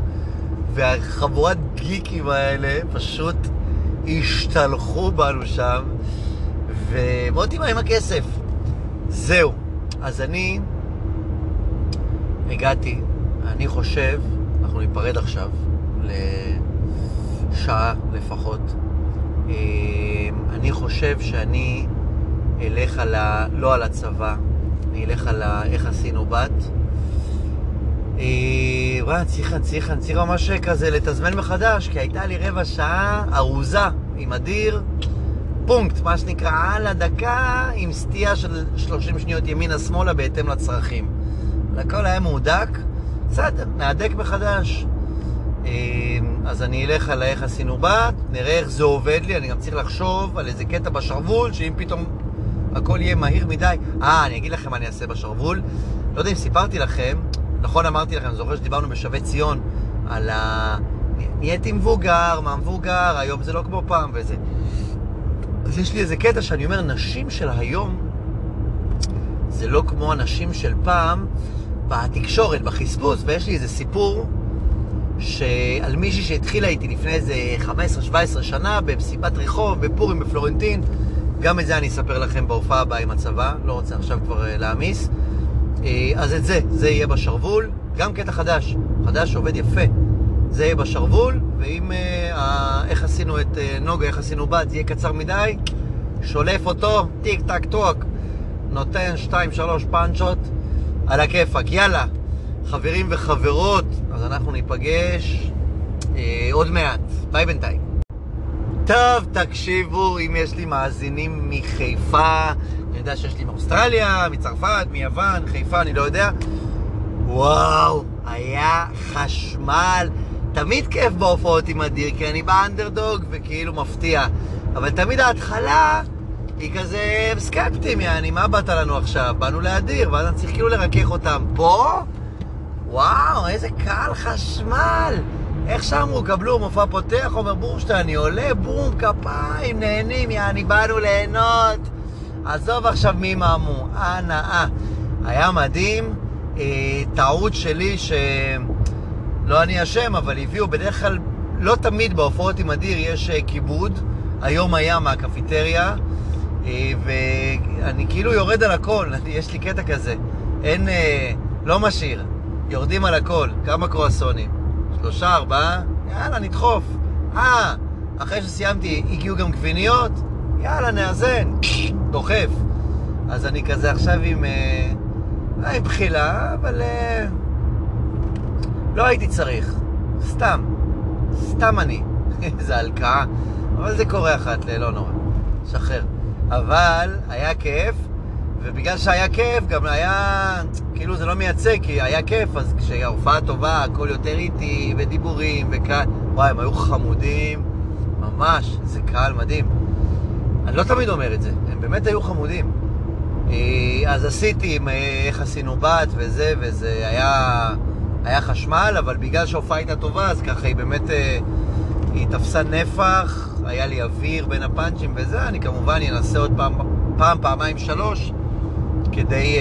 והחבורת גיקים האלה פשוט השתלחו בנו שם, ומוטי מה עם הכסף? זהו. אז אני הגעתי, אני חושב, אנחנו ניפרד עכשיו לשעה לפחות. אה, אני חושב שאני אלך על ה... לא על הצבא, אני אלך על ה... איך עשינו בת. וואי, צריך, צריך, צריך ממש כזה לתזמן מחדש, כי הייתה לי רבע שעה ארוזה עם אדיר, פונקט, מה שנקרא, על הדקה, עם סטייה של 30 שניות ימינה-שמאלה בהתאם לצרכים. הכל היה מהודק, בסדר, נהדק מחדש. אה, אז אני אלך על איך עשינו בת, נראה איך זה עובד לי, אני גם צריך לחשוב על איזה קטע בשרוול, שאם פתאום הכל יהיה מהיר מדי... אה, אני אגיד לכם מה אני אעשה בשרוול. לא יודע אם סיפרתי לכם, נכון אמרתי לכם, זוכר שדיברנו בשבי ציון על ה... נהייתי מבוגר, מה מבוגר, היום זה לא כמו פעם וזה. אז יש לי איזה קטע שאני אומר, נשים של היום זה לא כמו הנשים של פעם בתקשורת, בחספוס, ויש לי איזה סיפור שעל מישהי שהתחילה איתי לפני איזה 15-17 שנה במסיבת רחוב, בפורים, בפלורנטין. גם את זה אני אספר לכם בהופעה הבאה עם הצבא, לא רוצה עכשיו כבר אה, להעמיס. אה, אז את זה, זה יהיה בשרוול, גם קטע חדש, חדש שעובד יפה. זה יהיה בשרוול, ואם, אה, איך עשינו את אה, נוגה, איך עשינו בת, זה יהיה קצר מדי, שולף אותו, טיק טק טוק, נותן שתיים שלוש פאנצ'ות, על הכיפאק. יאללה, חברים וחברות, אז אנחנו ניפגש אה, עוד מעט. ביי בינתיים. טוב, תקשיבו, אם יש לי מאזינים מחיפה, אני יודע שיש לי מאוסטרליה, מצרפת, מיוון, חיפה, אני לא יודע. וואו, היה חשמל. תמיד כיף בהופעות עם אדיר, כי אני באנדרדוג וכאילו מפתיע. אבל תמיד ההתחלה היא כזה סקפטים, יעני, מה באת לנו עכשיו? באנו לאדיר, ואז אני צריך כאילו לרכך אותם. פה? וואו, איזה קהל חשמל! איך שאמרו, קבלו מופע פותח, אומר בורשטיין, אני עולה, בום, כפיים, נהנים, יעני, באנו ליהנות. עזוב עכשיו מי מאמו, הנאה. היה מדהים, אה, טעות שלי שלא אני אשם, אבל הביאו בדרך כלל, לא תמיד בהופעות עם אדיר יש אה, כיבוד, היום היה מהקפיטריה, אה, ואני כאילו יורד על הכל, יש לי קטע כזה, אין, אה, לא משאיר, יורדים על הכל, כמה קרואסונים, שלושה, ארבעה, יאללה, נדחוף. אה, אחרי שסיימתי הגיעו גם גביניות, יאללה, נאזן, דוחף. אז אני כזה עכשיו עם, אה, אה, עם בחילה, אבל אה, לא הייתי צריך. סתם. סתם אני. איזה הלקאה. אבל זה קורה אחת. לא נורא. שחרר. אבל היה כיף, ובגלל שהיה כיף גם היה... כאילו זה לא מייצג, כי היה כיף, אז כשההופעה טובה, הכל יותר איטי, ודיבורים, וקהל... וואי, הם היו חמודים. ממש, זה קהל מדהים. אני לא תמיד אומר את זה, הם באמת היו חמודים. אה, אז עשיתי עם אה, איך עשינו בת וזה, וזה היה, היה חשמל, אבל בגלל שההופעה הייתה טובה, אז ככה היא באמת, אה, היא תפסה נפח, היה לי אוויר בין הפאנצ'ים וזה, אני כמובן אנסה עוד פעם, פעם, פעמיים, שלוש, כדי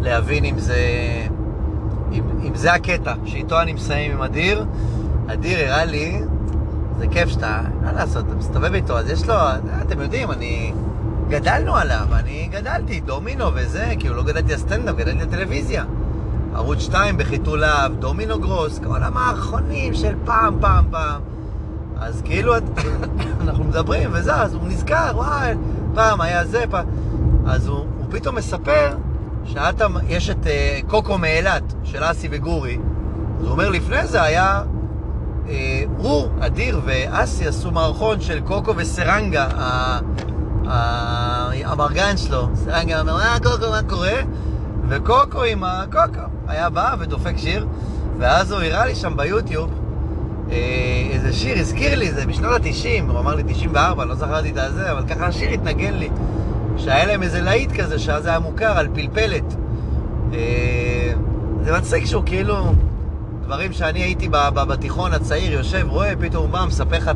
להבין אם זה, אם, אם זה הקטע, שאיתו אני מסיים עם אדיר. אדיר הראה לי זה כיף שאתה, מה לעשות, אתה מסתובב איתו, אז יש לו, אתם יודעים, אני... גדלנו עליו, אני גדלתי, דומינו וזה, כאילו לא גדלתי על סטנדאפ, גדלתי על טלוויזיה. ערוץ 2 בחיתוליו, דומינו גרוס, כל המערכונים של פעם, פעם, פעם. אז כאילו אנחנו מדברים וזה, אז הוא נזכר, וואי, פעם היה זה, פעם... אז הוא, הוא פתאום מספר שאת, יש את uh, קוקו מאילת, של אסי וגורי. אז הוא אומר, לפני זה היה הוא, אדיר ואסי עשו מערכון של קוקו וסרנגה, המרגן שלו. סרנגה אומר, מה קוקו, מה קורה? וקוקו עם הקוקו היה בא ודופק שיר, ואז הוא הראה לי שם ביוטיוב אה, איזה שיר, הזכיר לי, זה בשנות ה-90, הוא אמר לי 94, לא זכרתי את הזה, אבל ככה השיר התנגן לי, שהיה להם איזה להיט כזה, שאז היה מוכר, על פלפלת. אה, זה מצחיק שהוא כאילו... דברים שאני הייתי בתיכון הצעיר, יושב, רואה, פתאום בא, מספר לך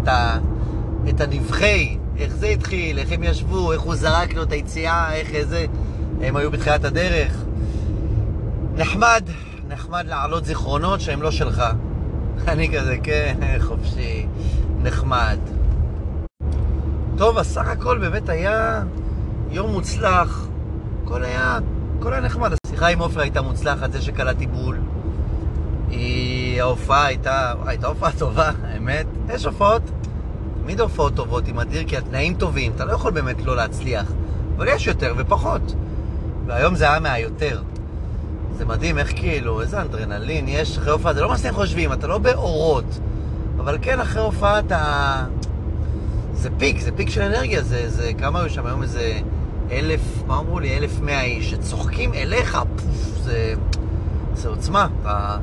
את הנבחי, איך זה התחיל, איך הם ישבו, איך הוא זרק לו את היציאה, איך איזה... הם היו בתחילת הדרך. נחמד, נחמד להעלות זיכרונות שהם לא שלך. אני כזה, כן, חופשי, נחמד. טוב, הסך הכל באמת היה יום מוצלח. הכל היה, הכל היה נחמד. השיחה עם עופר הייתה מוצלחת, זה שקלעתי בול. היא, ההופעה הייתה, הייתה הופעה טובה, האמת. יש הופעות, תמיד הופעות טובות עם אדיר, כי התנאים טובים, אתה לא יכול באמת לא להצליח. אבל יש יותר ופחות. והיום זה היה מהיותר. זה מדהים איך כאילו, איזה אנדרנלין יש אחרי הופעה, זה לא מה שאתם חושבים, אתה לא באורות. אבל כן, אחרי הופעה אתה... זה פיק, זה פיק של אנרגיה, זה, זה כמה היו שם היום איזה אלף, מה אמרו לי? אלף מאה איש, שצוחקים אליך, פוף, זה, זה עוצמה, אתה...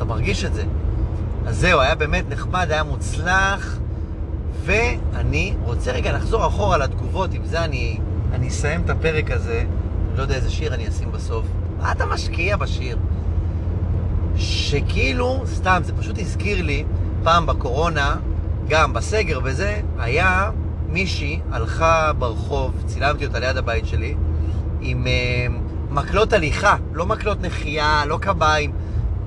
אתה מרגיש את זה. אז זהו, היה באמת נחמד, היה מוצלח, ואני רוצה רגע לחזור אחורה לתגובות, עם זה אני, אני אסיים את הפרק הזה, לא יודע איזה שיר אני אשים בסוף. מה אתה משקיע בשיר? שכאילו, סתם, זה פשוט הזכיר לי, פעם בקורונה, גם בסגר וזה, היה מישהי הלכה ברחוב, צילמתי אותה ליד הבית שלי, עם uh, מקלות הליכה, לא מקלות נחייה, לא קביים,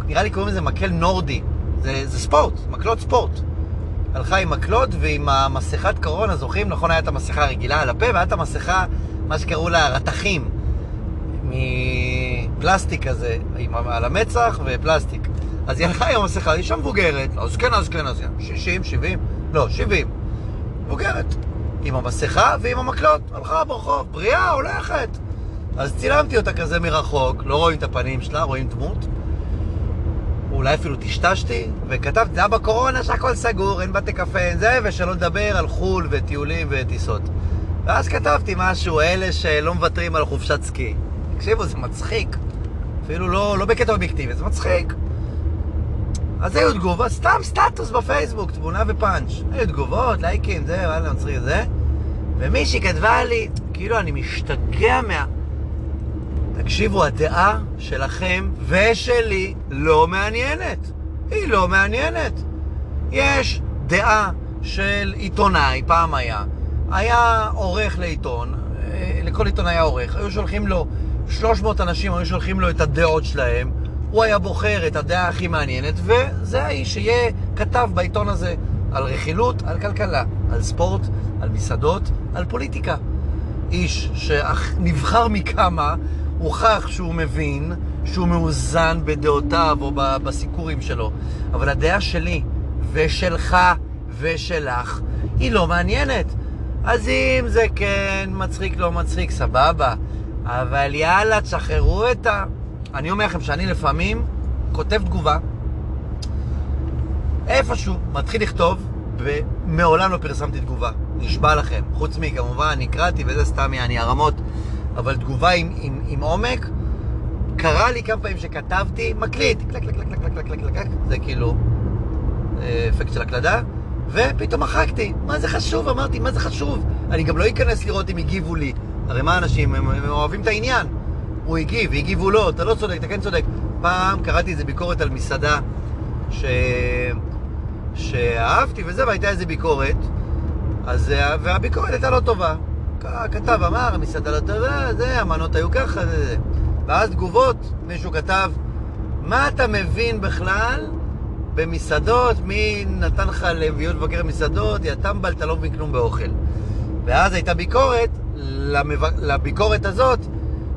נראה לי קוראים לזה מקל נורדי. זה, זה ספורט, מקלות ספורט. הלכה עם מקלות ועם המסכת קורונה, זוכרים? נכון, הייתה המסכה הרגילה על הפה, והייתה המסכה, מה שקראו לה רתכים, מפלסטיק כזה, עם, על המצח ופלסטיק. אז היא הלכה עם המסכה, אישה מבוגרת, לא זקנה, זקנה, זקנה, 60, 70, לא, 70, מבוגרת, עם המסכה ועם המקלות, הלכה ברחוב, בריאה, הולכת. אז צילמתי אותה כזה מרחוק, לא רואים את הפנים שלה, רואים דמות. אולי אפילו טשטשתי, וכתבתי, זה היה בקורונה שהכל סגור, אין בתי קפה, אין זה, ושלא לדבר על חו"ל וטיולים וטיסות. ואז כתבתי משהו, אלה שלא מוותרים על חופשת סקי. תקשיבו, זה מצחיק. אפילו לא, לא בקטע אובייקטיבי, זה מצחיק. אז היו תגובות, סתם סטטוס בפייסבוק, תמונה ופאנץ'. היו תגובות, לייקים, זה, וואלה, מצחיק, זה. ומישהי כתבה לי, כאילו, אני משתגע מה... תקשיבו, הדעה שלכם ושלי לא מעניינת. היא לא מעניינת. יש דעה של עיתונאי, פעם היה. היה עורך לעיתון, אה, לכל עיתון היה עורך. היו שולחים לו, 300 אנשים היו שולחים לו את הדעות שלהם. הוא היה בוחר את הדעה הכי מעניינת, וזה האיש שיהיה כתב בעיתון הזה על רכילות, על כלכלה, על ספורט, על מסעדות, על פוליטיקה. איש שנבחר מכמה הוכח שהוא מבין, שהוא מאוזן בדעותיו או בסיקורים שלו. אבל הדעה שלי ושלך ושלך היא לא מעניינת. אז אם זה כן מצחיק, לא מצחיק, סבבה. אבל יאללה, תשחררו את ה... אני אומר לכם שאני לפעמים כותב תגובה, איפשהו, מתחיל לכתוב, ומעולם לא פרסמתי תגובה. נשבע לכם. חוץ מכמובן, נקראתי וזה סתם יעני הרמות, אבל תגובה עם, עם, עם עומק. קרה לי כמה פעמים שכתבתי, מקליט, קלק, קלק, קלק, קלק, קלק, קלק, זה כאילו אה, אפקט של הקלדה, ופתאום מחקתי. מה זה חשוב? אמרתי, מה זה חשוב? אני גם לא אכנס לראות אם הגיבו לי. הרי מה אנשים, הם, הם אוהבים את העניין. הוא הגיב, הגיבו לו, אתה לא צודק, אתה כן צודק. פעם קראתי איזה ביקורת על מסעדה ש... שאהבתי וזה, והייתה איזה ביקורת, אז... אה, והביקורת הייתה לא טובה. כתב אמר, המסעדה לא טובה, זה, המנות היו ככה, זה, זה. ואז תגובות, מישהו כתב, מה אתה מבין בכלל במסעדות? מי נתן לך להיות מבקר מסעדות? יא טמבל, אתה לא מבין כלום באוכל. ואז הייתה ביקורת, למב... לביקורת הזאת,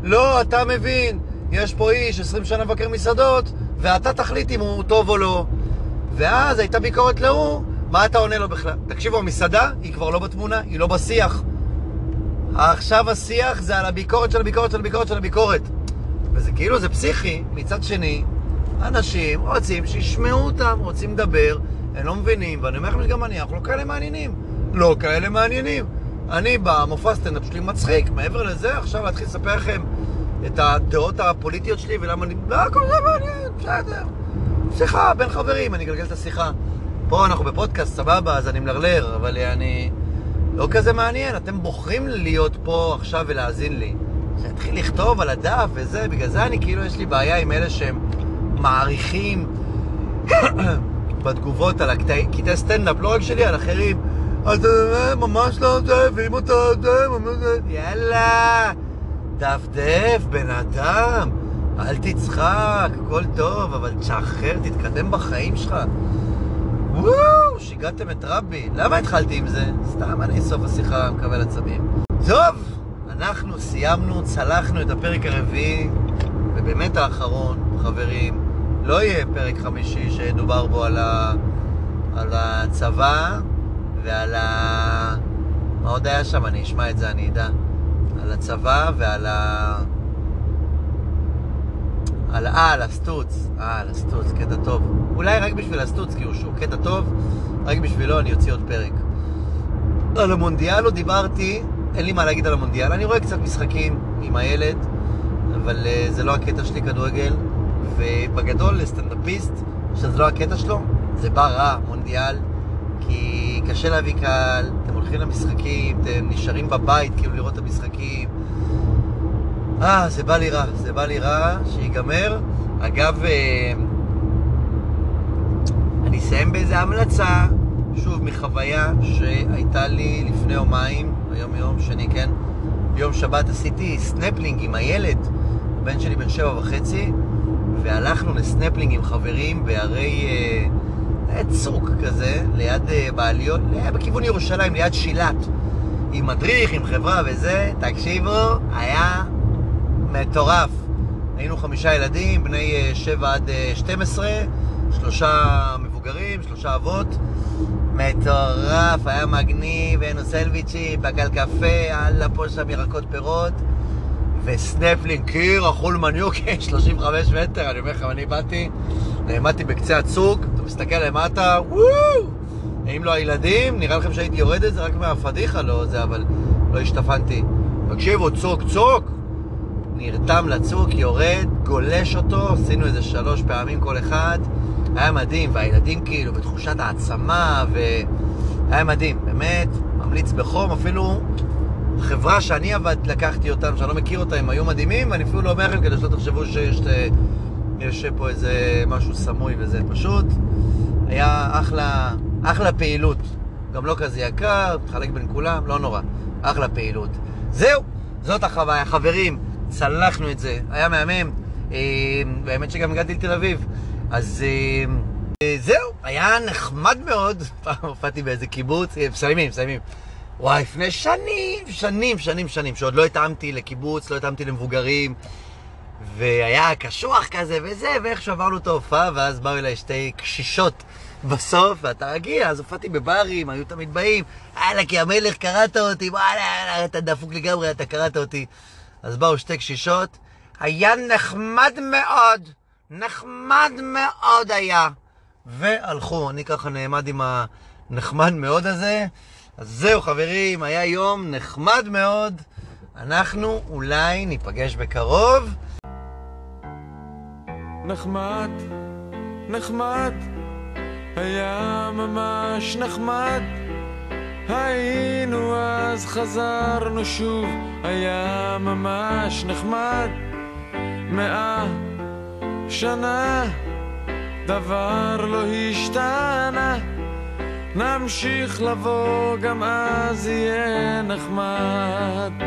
לא, אתה מבין, יש פה איש 20 שנה מבקר מסעדות, ואתה תחליט אם הוא טוב או לא. ואז הייתה ביקורת להוא, מה אתה עונה לו בכלל? תקשיבו, המסעדה היא כבר לא בתמונה, היא לא בשיח. עכשיו השיח זה על הביקורת של הביקורת של הביקורת של הביקורת. וזה כאילו, זה פסיכי. מצד שני, אנשים רוצים שישמעו אותם, רוצים לדבר, הם לא מבינים, ואני אומר לכם שגם אני, אנחנו לא כאלה מעניינים. לא כאלה מעניינים. אני במופע סטנדאפ שלי מצחיק, מעבר לזה, עכשיו להתחיל לספר לכם את הדעות הפוליטיות שלי ולמה אני... לא, הכל זה מעניין, בסדר. שיחה בין חברים, אני אגלגל את השיחה. פה אנחנו בפודקאסט, סבבה, אז אני מלרלר, אבל אני... לא כזה מעניין, אתם בוחרים להיות פה עכשיו ולהאזין לי. להתחיל לכתוב על הדף וזה, בגלל זה אני כאילו, יש לי בעיה עם אלה שהם מעריכים בתגובות על הקטעי סטנדאפ, לא רק שלי, על אחרים. אז ממש לא זה, ואם אתה זה, ממש זה... יאללה, דפדף, בן אדם. אל תצחק, הכל טוב, אבל תשחרר, תתקדם בחיים שלך. וואו, שיגעתם את רבי. למה התחלתי עם זה? סתם אני סוף השיחה מקבל עצבים. טוב, אנחנו סיימנו, צלחנו את הפרק הרביעי, ובאמת האחרון, חברים, לא יהיה פרק חמישי שדובר בו על, ה... על הצבא ועל ה... מה עוד היה שם? אני אשמע את זה, אני אדע. על הצבא ועל ה... על, אה, על הסטוץ. אה, על הסטוץ, קטע טוב. אולי רק בשביל הסטוץ, כי הוא שהוא קטע טוב, רק בשבילו אני אוציא עוד פרק. על המונדיאל לא דיברתי, אין לי מה להגיד על המונדיאל. אני רואה קצת משחקים עם הילד, אבל uh, זה לא הקטע שלי כדורגל. ובגדול, לסטנדאפיסט, שזה לא הקטע שלו, זה בא רע, מונדיאל, כי קשה להביא קהל, אתם הולכים למשחקים, אתם נשארים בבית כאילו לראות את המשחקים. אה, זה בא לי רע, זה בא לי רע, שיגמר. אגב, אה, אני אסיים באיזה המלצה, שוב, מחוויה שהייתה לי לפני יומיים, היום יום שני, כן? ביום שבת עשיתי סנפלינג עם הילד, הבן שלי בן שבע וחצי, והלכנו לסנפלינג עם חברים בהרי אה, צוק כזה, ליד אה, בעליות, בכיוון ירושלים, ליד שילת, עם מדריך, עם חברה וזה, תקשיבו, היה מטורף. היינו חמישה ילדים, בני 7 אה, עד 12, אה, שלושה מבוגרים, שלושה אבות. מטורף, היה מגניב, היינו סלוויצ'י, בגל קפה, הלאה פה שם ירקות פירות. וסנפלין, קיר, אכול מניוק, 35 מטר, אני אומר לכם, אני באתי, נעמדתי בקצה הצוק, אתה מסתכל למטה, וואו! אם לא הילדים, נראה לכם שהייתי יורד את זה רק מהפדיחה, לא זה, אבל לא השתפנתי. תקשיבו, צוק, צוק! נרתם לצוק, יורד, גולש אותו, עשינו איזה שלוש פעמים כל אחד. היה מדהים, והילדים כאילו בתחושת העצמה, והיה מדהים, באמת, ממליץ בחום, אפילו חברה שאני עבד, לקחתי אותם, שאני לא מכיר אותם, הם היו מדהימים, ואני אפילו לא אומר לכם כדי שלא תחשבו שיש יש פה איזה משהו סמוי וזה, פשוט היה אחלה, אחלה פעילות. גם לא כזה יקר, מתחלק בין כולם, לא נורא, אחלה פעילות. זהו, זאת החוויה, חברים. צלחנו את זה, היה מהמם. והאמת שגם הגעתי לתל אביב. אז אה, זהו, היה נחמד מאוד. פעם הופעתי באיזה קיבוץ, אה, מסיימים, מסיימים. וואי, לפני שנים, שנים, שנים, שנים, שעוד לא התאמתי לקיבוץ, לא התאמתי למבוגרים, והיה קשוח כזה וזה, ואיך שעברנו את ההופעה, ואז באו אליי שתי קשישות בסוף, ואתה רגיל, אז הופעתי בברים, היו תמיד באים, יאללה, כי המלך קראת אותי, וואלה, אתה דפוק לגמרי, אתה קראת אותי. אז באו שתי קשישות, היה נחמד מאוד, נחמד מאוד היה. והלכו, אני ככה נעמד עם הנחמד מאוד הזה. אז זהו חברים, היה יום נחמד מאוד. אנחנו אולי ניפגש בקרוב. נחמד, נחמד, היה ממש נחמד. היינו אז חזרנו שוב, היה ממש נחמד. מאה שנה, דבר לא השתנה. נמשיך לבוא, גם אז יהיה נחמד.